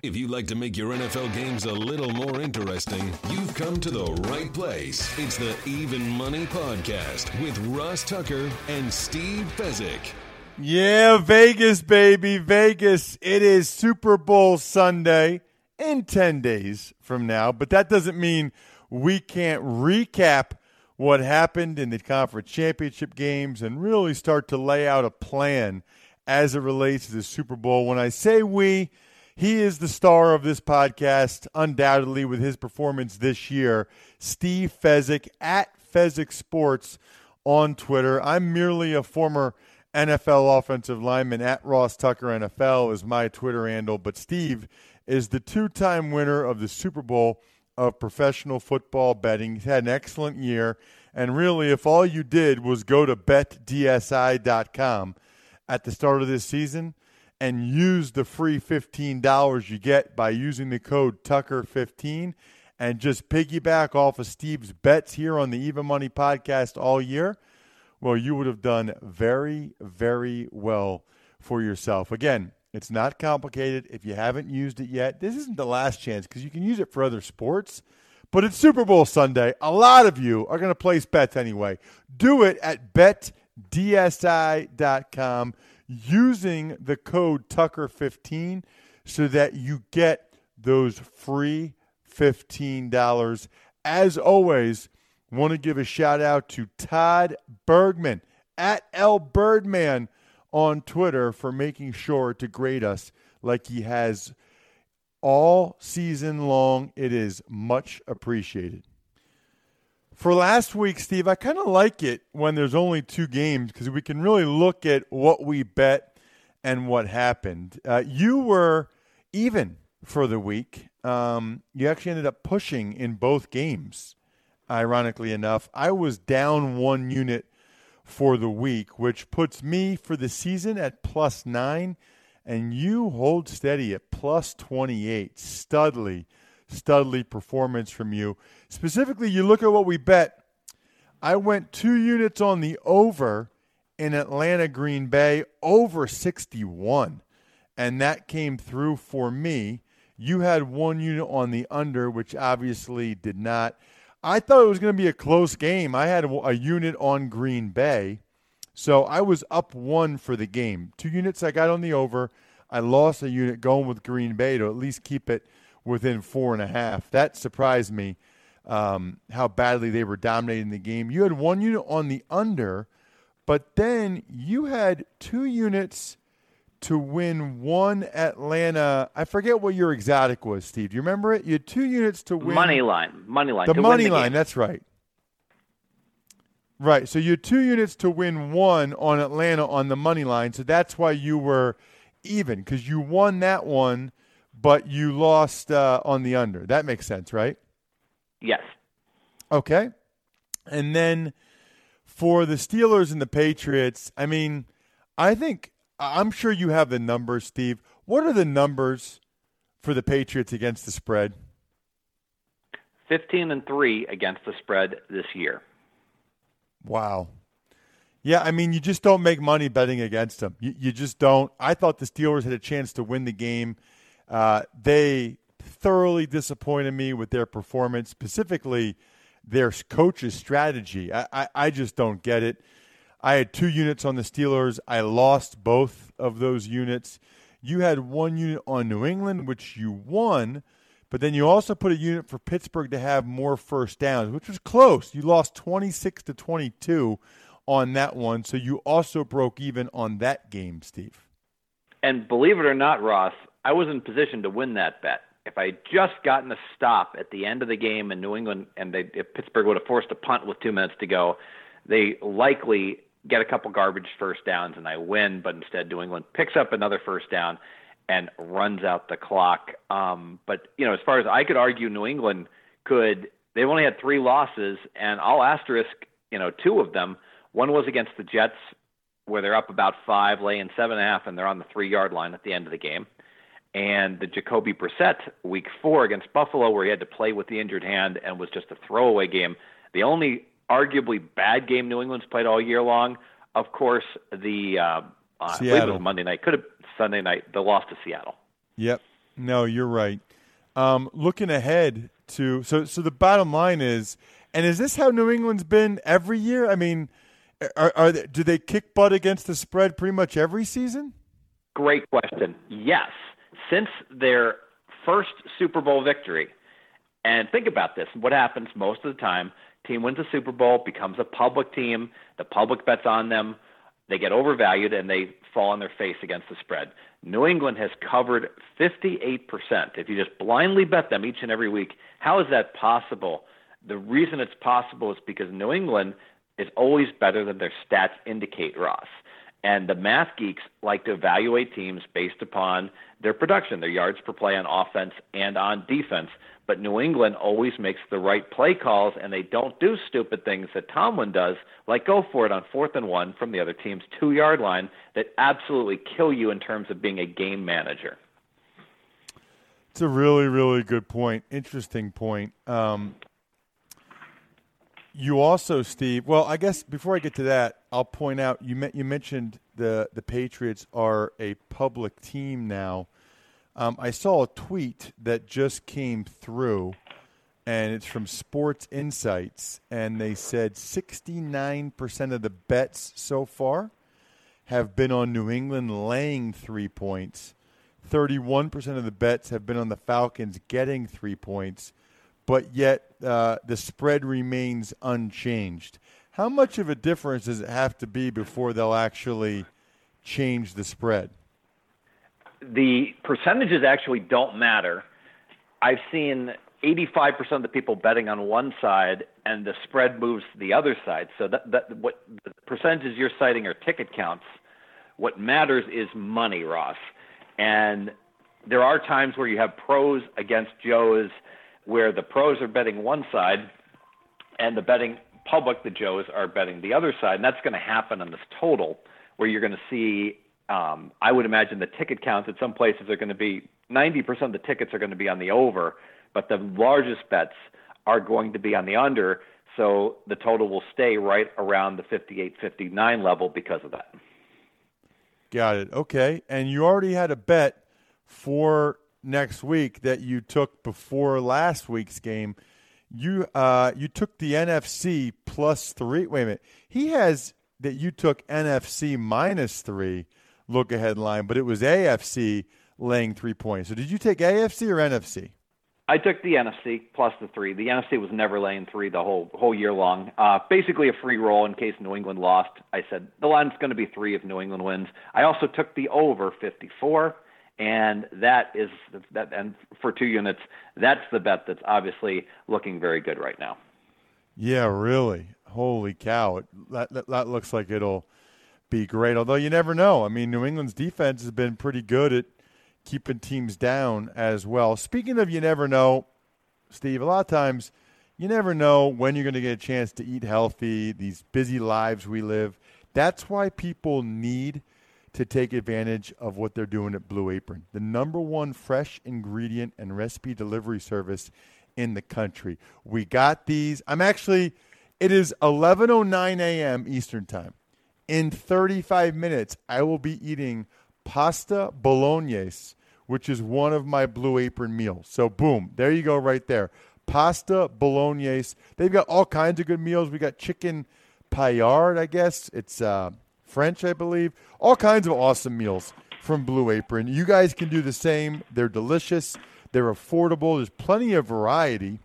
If you'd like to make your NFL games a little more interesting, you've come to the right place. It's the Even Money Podcast with Ross Tucker and Steve Fezzik. Yeah, Vegas, baby, Vegas. It is Super Bowl Sunday in 10 days from now, but that doesn't mean we can't recap what happened in the conference championship games and really start to lay out a plan as it relates to the Super Bowl. When I say we, he is the star of this podcast, undoubtedly, with his performance this year. Steve Fezzik at Fezzik Sports on Twitter. I'm merely a former NFL offensive lineman at Ross Tucker NFL is my Twitter handle. But Steve is the two time winner of the Super Bowl of professional football betting. He's had an excellent year. And really, if all you did was go to betdsi.com at the start of this season and use the free $15 you get by using the code Tucker15 and just piggyback off of Steve's bets here on the Even Money podcast all year, well, you would have done very, very well for yourself. Again, it's not complicated. If you haven't used it yet, this isn't the last chance because you can use it for other sports. But it's Super Bowl Sunday. A lot of you are going to place bets anyway. Do it at betdsi.com using the code Tucker15 so that you get those free $15. As always, Want to give a shout out to Todd Bergman at L Birdman on Twitter for making sure to grade us like he has all season long. It is much appreciated. For last week, Steve, I kind of like it when there's only two games because we can really look at what we bet and what happened. Uh, you were even for the week. Um, you actually ended up pushing in both games ironically enough. I was down one unit for the week, which puts me for the season at plus nine, and you hold steady at plus 28. Studley, Studley performance from you. Specifically, you look at what we bet. I went two units on the over in Atlanta, Green Bay, over 61. And that came through for me. You had one unit on the under, which obviously did not. I thought it was going to be a close game. I had a, unit on Green Bay, so I was up one for the game. Two units I got on the over. I lost a unit going with Green Bay to at least keep it within four and a half. That surprised me um, how badly they were dominating the game. You had one unit on the under, but then you had two units to win one Atlanta. I forget what your exotic was, Steve. Do you remember it? You had two units to win. Money line. Money line. The money the line. Game. That's right. Right. So you had two units to win one on Atlanta on the money line. So that's why you were even because you won that one, but you lost uh, on the under. That makes sense, right? Yes. Okay. And then for the Steelers and the Patriots, I mean, I think I'm sure you have the numbers, Steve. What are the numbers for the Patriots against the spread? 15 and 3 against the spread this year. Wow. Yeah, I mean, you just don't make money betting against them. You, you just don't. I thought the Steelers had a chance to win the game. Uh, they thoroughly disappointed me with their performance, specifically their coach's strategy. I, I, I just don't get it. I had two units on the Steelers. I lost both of those units. You had one unit on New England, which you won, but then you also put a unit for Pittsburgh to have more first downs, which was close. You lost 26 to 22 on that one, so you also broke even on that game, Steve. And believe it or not, Ross, I was in position to win that bet. If I had just gotten a stop at the end of the game in New England, and they, if Pittsburgh would have forced a punt with two minutes to go, they likely get a couple garbage first downs and I win. But instead, New England picks up another first down and runs out the clock. Um, but you know, as far as I could argue, New England could. They've only had three losses, and I'll asterisk you know two of them. One was against the Jets, where they're up about five, laying seven and a half, and they're on the three yard line at the end of the game. And the Jacoby Brissett week four against Buffalo, where he had to play with the injured hand and was just a throwaway game. The only arguably bad game New England's played all year long. Of course, the uh, uh, I believe it was Monday night, could have Sunday night, the loss to Seattle. Yep. No, you're right. Um, looking ahead to so so the bottom line is, and is this how New England's been every year? I mean, are, are they, do they kick butt against the spread pretty much every season? Great question. Yes, since their first Super Bowl victory, and think about this: what happens most of the time? Team wins a Super Bowl, becomes a public team. The public bets on them. They get overvalued and they fall on their face against the spread. New England has covered 58%. If you just blindly bet them each and every week, how is that possible? The reason it's possible is because New England is always better than their stats indicate, Ross. And the math geeks like to evaluate teams based upon their production, their yards per play on offense and on defense. But New England always makes the right play calls, and they don't do stupid things that Tomlin does, like go for it on fourth and one from the other team's two yard line, that absolutely kill you in terms of being a game manager. It's a really, really good point. Interesting point. Um, you also, Steve. Well, I guess before I get to that, I'll point out you you mentioned the the Patriots are a public team now. Um, I saw a tweet that just came through, and it's from Sports Insights, and they said 69% of the bets so far have been on New England laying three points. 31% of the bets have been on the Falcons getting three points but yet uh, the spread remains unchanged. How much of a difference does it have to be before they'll actually change the spread? The percentages actually don't matter. I've seen 85% of the people betting on one side and the spread moves to the other side. So that, that what the percentages you're citing are ticket counts. What matters is money, Ross. And there are times where you have pros against Joes – where the pros are betting one side and the betting public, the Joes, are betting the other side. And that's going to happen on this total, where you're going to see, um, I would imagine the ticket counts at some places are going to be 90% of the tickets are going to be on the over, but the largest bets are going to be on the under. So the total will stay right around the 58 59 level because of that. Got it. Okay. And you already had a bet for next week that you took before last week's game. You uh, you took the NFC plus three. Wait a minute. He has that you took NFC minus three look ahead line, but it was AFC laying three points. So did you take AFC or NFC? I took the NFC plus the three. The NFC was never laying three the whole whole year long. Uh, basically a free roll in case New England lost. I said the line's going to be three if New England wins. I also took the over 54 and that is that and for two units that's the bet that's obviously looking very good right now. Yeah really. Holy cow. That, that, that looks like it'll be great although you never know. I mean new england's defense has been pretty good at keeping teams down as well. Speaking of you never know steve a lot of times you never know when you're going to get a chance to eat healthy these busy lives we live. That's why people need – to take advantage of what they're doing at Blue Apron, the number one fresh ingredient and recipe delivery service in the country. We got these. I'm actually, it is 11:09 a.m. Eastern Time. In 35 minutes, I will be eating pasta bolognese which is one of my Blue Apron meals. So, boom, there you go, right there. Pasta bolognese. They've got all kinds of good meals. We got chicken paillard, I guess. It's uh, French, I believe. All kinds of awesome meals from Blue Apron. You guys can do the same. They're delicious. They're affordable. There's plenty of variety.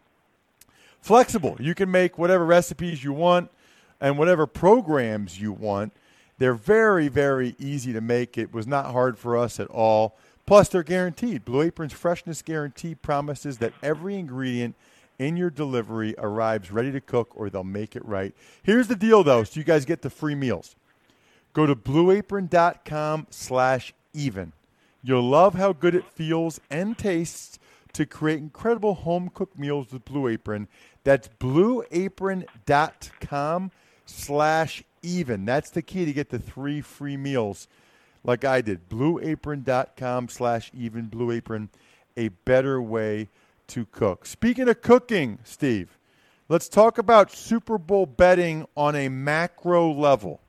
Flexible. You can make whatever recipes you want and whatever programs you want. They're very, very easy to make. It was not hard for us at all. Plus, they're guaranteed. Blue Apron's freshness guarantee promises that every ingredient in your delivery arrives ready to cook or they'll make it right. Here's the deal, though, so you guys get the free meals. Go to blueapron.com slash even. You'll love how good it feels and tastes to create incredible home cooked meals with Blue Apron. That's blueapron.com slash even. That's the key to get the three free meals like I did. Blueapron.com slash even. Blue Apron, a better way to cook. Speaking of cooking, Steve, let's talk about Super Bowl betting on a macro level.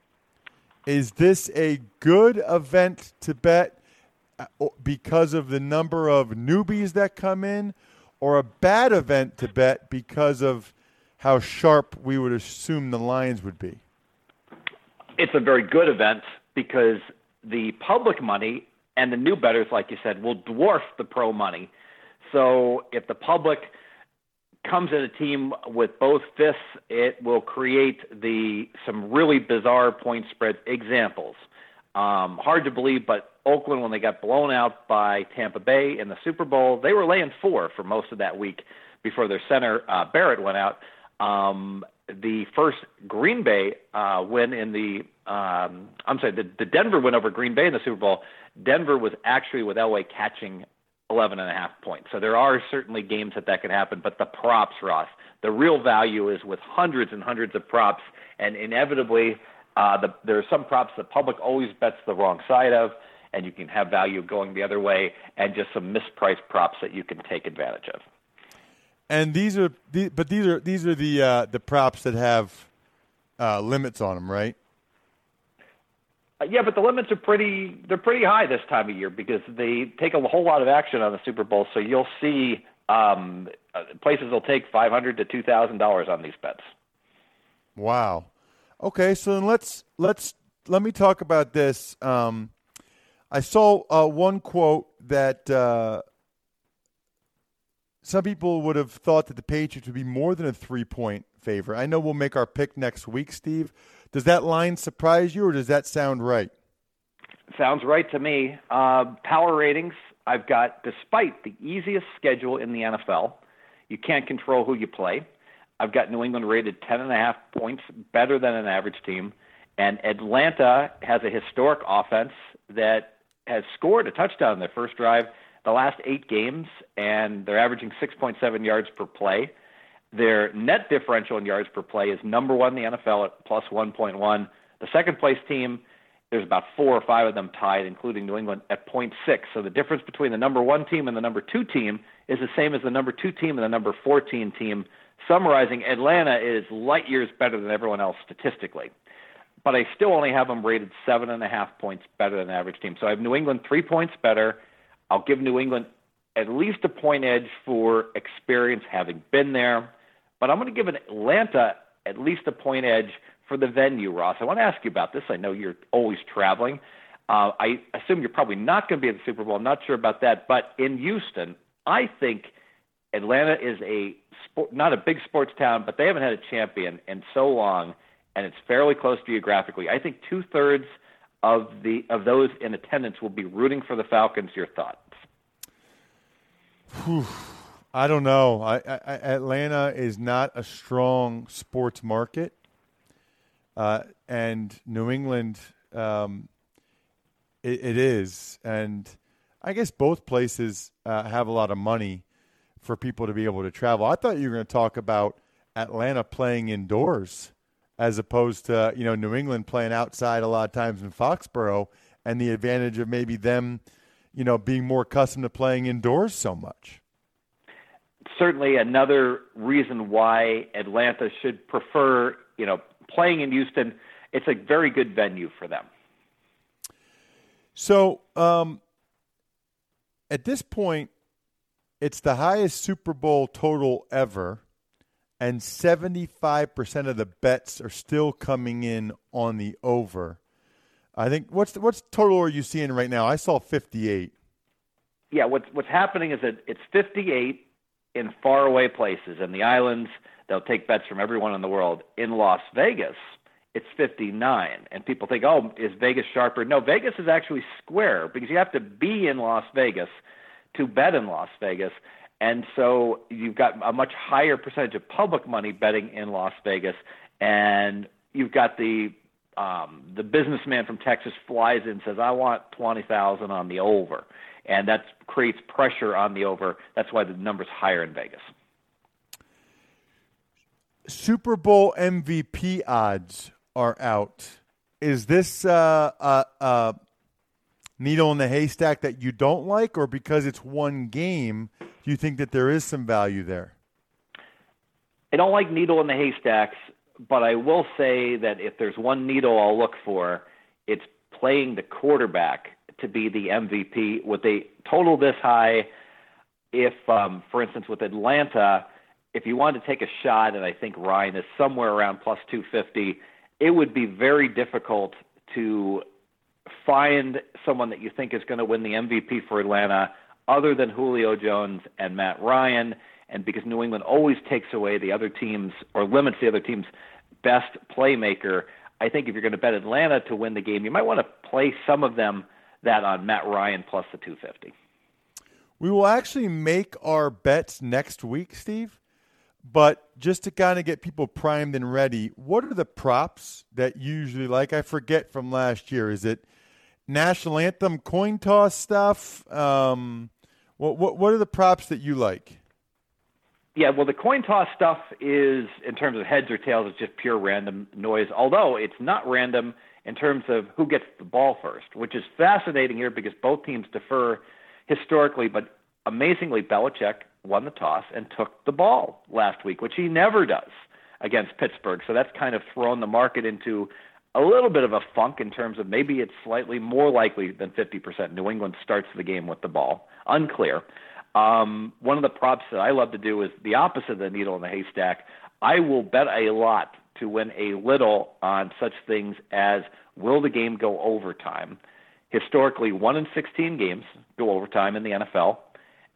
Is this a good event to bet uh, because of the number of newbies that come in, or a bad event to bet because of how sharp we would assume the lines would be? It's a very good event because the public money and the new bettors, like you said, will dwarf the pro money. So if the public comes in a team with both fists, it will create the some really bizarre point spread examples. Um, hard to believe, but Oakland, when they got blown out by Tampa Bay in the Super Bowl, they were laying four for most of that week before their center uh, Barrett went out. Um, the first Green Bay uh, win in the um, I'm sorry, the, the Denver win over Green Bay in the Super Bowl. Denver was actually with Elway catching 11 and a half points. So there are certainly games that that can happen, but the props, Ross, the real value is with hundreds and hundreds of props, and inevitably uh, the, there are some props the public always bets the wrong side of, and you can have value going the other way, and just some mispriced props that you can take advantage of. And these are, but these are these are the uh, the props that have uh, limits on them, right? Uh, yeah, but the limits are pretty they're pretty high this time of year because they take a whole lot of action on the Super Bowl. So you'll see um, uh, places will take five hundred to two thousand dollars on these bets. Wow. Okay, so then let's let's let me talk about this. Um, I saw uh, one quote that uh, some people would have thought that the Patriots would be more than a three point favor. I know we'll make our pick next week, Steve, does that line surprise you, or does that sound right? Sounds right to me. Uh, power ratings, I've got, despite the easiest schedule in the NFL, you can't control who you play. I've got New England rated 10.5 points better than an average team. And Atlanta has a historic offense that has scored a touchdown in their first drive the last eight games, and they're averaging 6.7 yards per play. Their net differential in yards per play is number one in the NFL at plus 1.1. The second place team, there's about four or five of them tied, including New England, at 0.6. So the difference between the number one team and the number two team is the same as the number two team and the number 14 team. Summarizing, Atlanta is light years better than everyone else statistically. But I still only have them rated seven and a half points better than the average team. So I have New England three points better. I'll give New England at least a point edge for experience having been there. But I'm going to give Atlanta at least a point edge for the venue, Ross. I want to ask you about this. I know you're always traveling. Uh, I assume you're probably not going to be at the Super Bowl. I'm not sure about that. But in Houston, I think Atlanta is a sport, not a big sports town, but they haven't had a champion in so long, and it's fairly close geographically. I think two thirds of the of those in attendance will be rooting for the Falcons. Your thoughts? I don't know. I, I, Atlanta is not a strong sports market, uh, and New England, um, it, it is. And I guess both places uh, have a lot of money for people to be able to travel. I thought you were going to talk about Atlanta playing indoors as opposed to you know New England playing outside a lot of times in Foxborough, and the advantage of maybe them, you know, being more accustomed to playing indoors so much certainly another reason why Atlanta should prefer, you know, playing in Houston. It's a very good venue for them. So, um, at this point, it's the highest Super Bowl total ever, and 75% of the bets are still coming in on the over. I think what's the, what's total are you seeing right now? I saw 58. Yeah, what's what's happening is that it's 58 in faraway places in the islands. They'll take bets from everyone in the world. In Las Vegas, it's 59. And people think, oh, is Vegas sharper? No, Vegas is actually square because you have to be in Las Vegas to bet in Las Vegas. And so you've got a much higher percentage of public money betting in Las Vegas. And you've got the um, the businessman from Texas flies in and says, I want 20,000 on the over. And that creates pressure on the over. That's why the number's higher in Vegas. Super Bowl MVP odds are out. Is this uh, a, a needle in the haystack that you don't like, or because it's one game, do you think that there is some value there? I don't like needle in the haystacks, but I will say that if there's one needle I'll look for, it's playing the quarterback to be the MVP with a total this high. If, um, for instance, with Atlanta, if you wanted to take a shot, and I think Ryan is somewhere around plus 250, it would be very difficult to find someone that you think is going to win the MVP for Atlanta other than Julio Jones and Matt Ryan. And because New England always takes away the other team's or limits the other team's best playmaker, I think if you're going to bet Atlanta to win the game, you might want to play some of them that on Matt Ryan plus the 250. We will actually make our bets next week, Steve. But just to kind of get people primed and ready, what are the props that usually like? I forget from last year. Is it national anthem coin toss stuff? Um, what, what what are the props that you like? Yeah, well, the coin toss stuff is, in terms of heads or tails, it's just pure random noise. Although it's not random in terms of who gets the ball first, which is fascinating here because both teams defer historically, but amazingly, Belichick won the toss and took the ball last week, which he never does against Pittsburgh. So that's kind of thrown the market into a little bit of a funk in terms of maybe it's slightly more likely than 50% New England starts the game with the ball. Unclear. Um, one of the props that I love to do is the opposite of the needle in the haystack. I will bet a lot to win a little on such things as will the game go overtime? Historically, 1 in 16 games go overtime in the NFL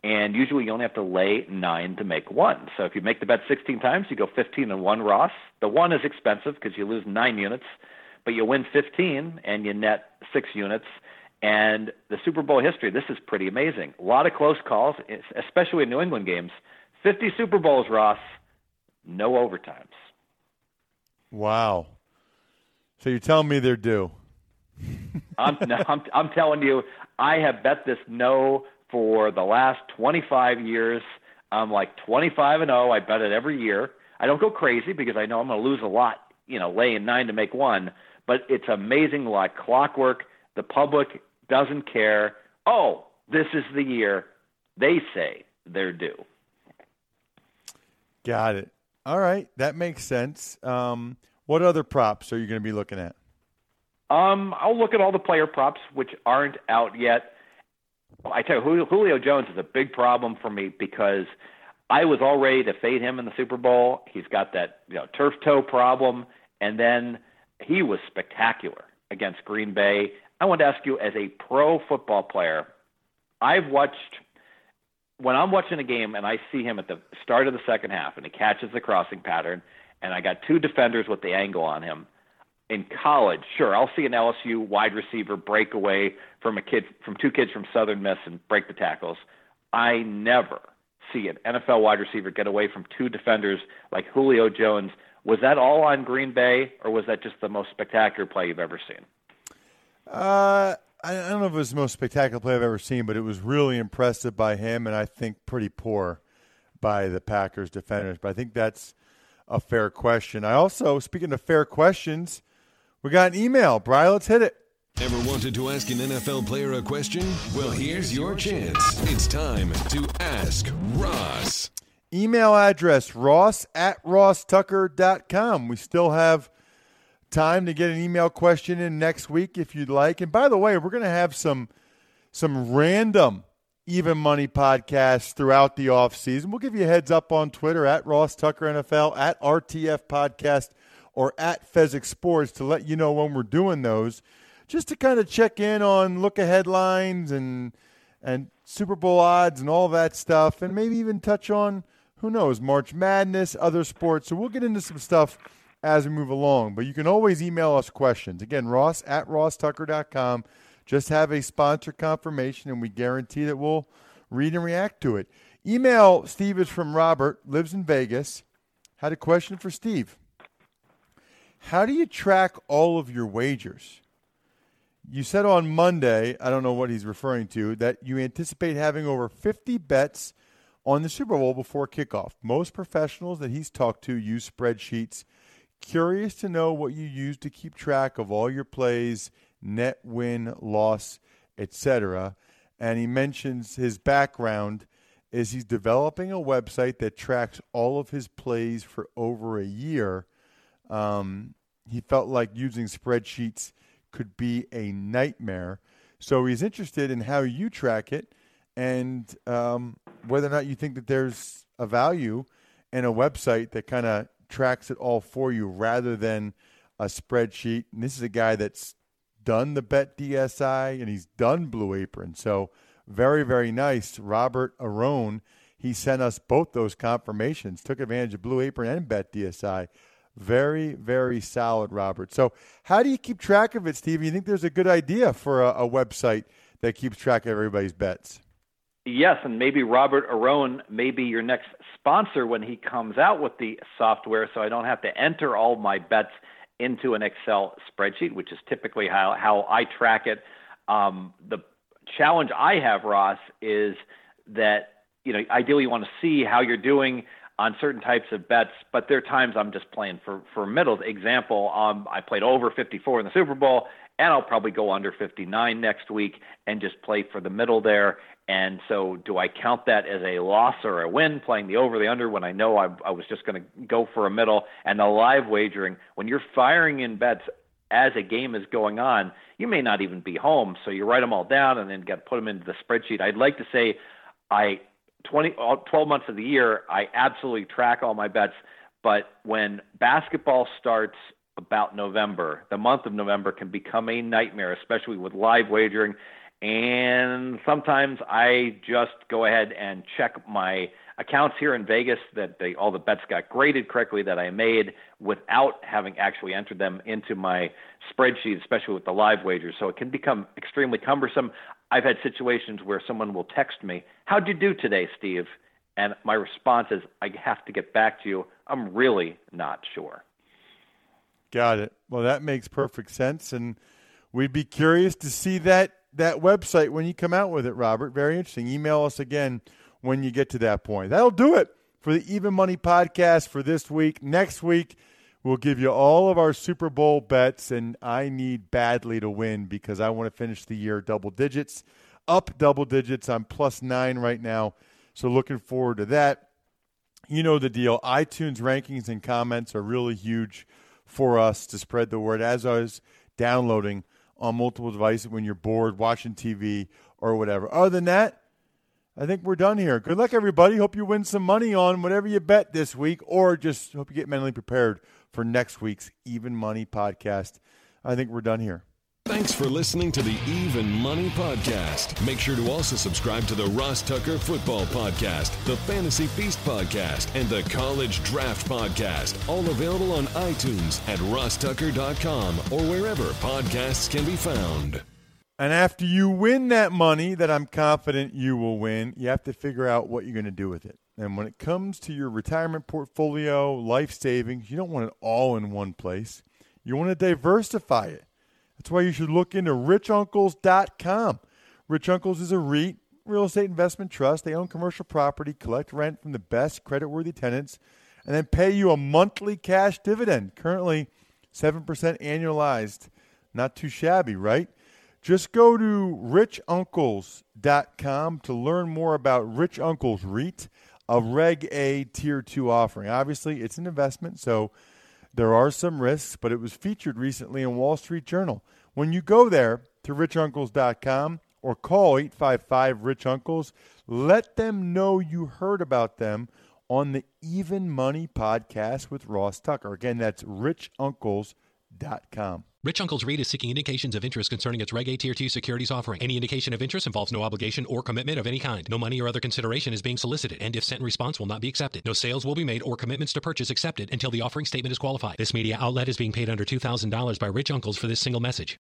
and usually you only have to lay nine to make one. So if you make the bet 16 times, you go 15 and one Ross. The one is expensive because you lose nine units, but you win 15 and you net six units. And the Super Bowl history, this is pretty amazing. A lot of close calls, especially in New England games. 50 Super Bowls, Ross, no overtimes. Wow. So you're telling me they're due? I'm, no, I'm, I'm telling you, I have bet this no for the last 25 years. I'm like 25 and 0. I bet it every year. I don't go crazy because I know I'm going to lose a lot, you know, laying nine to make one. But it's amazing, like clockwork. The public doesn't care. Oh, this is the year. They say they're due. Got it. All right, that makes sense. Um, what other props are you going to be looking at? Um, I'll look at all the player props which aren't out yet. I tell you, Julio Jones is a big problem for me because I was all ready to fade him in the Super Bowl. He's got that you know turf toe problem, and then he was spectacular against Green Bay. I want to ask you, as a pro football player, I've watched when I'm watching a game and I see him at the start of the second half and he catches the crossing pattern, and I got two defenders with the angle on him in college, sure, I'll see an LSU wide receiver break away from a kid from two kids from Southern Miss and break the tackles. I never see an NFL wide receiver get away from two defenders like Julio Jones. Was that all on Green Bay, or was that just the most spectacular play you've ever seen? Uh, I don't know if it was the most spectacular play I've ever seen, but it was really impressive by him, and I think pretty poor by the Packers defenders. But I think that's a fair question. I also, speaking of fair questions, we got an email. Brian, let's hit it. Ever wanted to ask an NFL player a question? Well, here's your chance. It's time to ask Ross. Email address ross at rosstucker.com. We still have time to get an email question in next week if you'd like. And by the way, we're going to have some some random Even Money podcasts throughout the off season. We'll give you a heads up on Twitter at Ross Tucker NFL, at RTF Podcast, or at Fezzik Sports to let you know when we're doing those, just to kind of check in on look ahead lines and and Super Bowl odds and all that stuff, and maybe even touch on who knows March Madness, other sports. So we'll get into some stuff as we move along. But you can always email us questions. Again, Ross at rosstucker.com. Just have a sponsor confirmation, and we guarantee that we'll read and react to it. Email Steve is from Robert, lives in Vegas. Had a question for Steve. How do you track all of your wagers? You said on Monday, I don't know what he's referring to, that you anticipate having over 50 bets on the Super Bowl before kickoff. Most professionals that he's talked to use spreadsheets. Curious to know what you use to keep track of all your plays net win, loss, etc. And he mentions his background is he's developing a website that tracks all of his plays for over a year. Um, he felt like using spreadsheets could be a nightmare. So he's interested in how you track it and um, whether or not you think that there's a value in a website that kind of tracks it all for you rather than a spreadsheet. And this is a guy that's done the Bet DSI and he's done Blue Apron. So very, very nice. Robert Arone, he sent us both those confirmations, took advantage of Blue Apron and Bet DSI. Very, very solid, Robert. So, how do you keep track of it, Steve? You think there's a good idea for a, a website that keeps track of everybody's bets? Yes, and maybe Robert Arone may be your next sponsor when he comes out with the software, so I don't have to enter all my bets into an Excel spreadsheet, which is typically how, how I track it. Um, the challenge I have, Ross, is that you know ideally you want to see how you're doing on certain types of bets, but there are times I'm just playing for for middles. Example, um, I played over 54 in the Super Bowl, and I'll probably go under 59 next week and just play for the middle there. And so, do I count that as a loss or a win playing the over the under when I know I, I was just going to go for a middle? And the live wagering, when you're firing in bets as a game is going on, you may not even be home. So you write them all down and then to put them into the spreadsheet. I'd like to say I 20, 12 months of the year, I absolutely track all my bets. But when basketball starts about November, the month of November can become a nightmare, especially with live wagering and sometimes I just go ahead and check my accounts here in Vegas that they, all the bets got graded correctly that I made without having actually entered them into my spreadsheet, especially with the live wagers. So it can become extremely cumbersome. I've had situations where someone will text me, How'd you do today, Steve? And my response is, I have to get back to you. I'm really not sure. Got it. Well, that makes perfect sense. And we'd be curious to see that that website when you come out with it, Robert. Very interesting. Email us again when you get to that point. That'll do it for the Even Money podcast for this week. Next week, we'll give you all of our Super Bowl bets, and I need badly to win because I want to finish the year double digits, up double digits. I'm plus nine right now, so looking forward to that. You know the deal. iTunes rankings and comments are really huge for us to spread the word. As I was downloading on multiple devices when you're bored watching TV or whatever. Other than that, I think we're done here. Good luck, everybody. Hope you win some money on whatever you bet this week, or just hope you get mentally prepared for next week's Even Money podcast. I think we're done here. Thanks for listening to the Even Money Podcast. Make sure to also subscribe to the Ross Tucker Football Podcast, the Fantasy Feast Podcast, and the College Draft Podcast. All available on iTunes at rosstucker.com or wherever podcasts can be found. And after you win that money that I'm confident you will win, you have to figure out what you're going to do with it. And when it comes to your retirement portfolio, life savings, you don't want it all in one place. You want to diversify it. That's why you should look into richuncles.com. Rich Uncles is a REIT, real estate investment trust. They own commercial property, collect rent from the best credit-worthy tenants, and then pay you a monthly cash dividend. Currently, 7% annualized. Not too shabby, right? Just go to richuncles.com to learn more about Rich Uncles REIT, a Reg A Tier 2 offering. Obviously, it's an investment, so – there are some risks, but it was featured recently in Wall Street Journal. When you go there to richuncles.com, or call 855 Rich Uncles. Let them know you heard about them on the Even Money podcast with Ross Tucker. Again, that's richuncles.com. Rich Uncles REIT is seeking indications of interest concerning its Reg A Tier 2 securities offering. Any indication of interest involves no obligation or commitment of any kind. No money or other consideration is being solicited, and if sent in response, will not be accepted. No sales will be made or commitments to purchase accepted until the offering statement is qualified. This media outlet is being paid under $2,000 by Rich Uncles for this single message.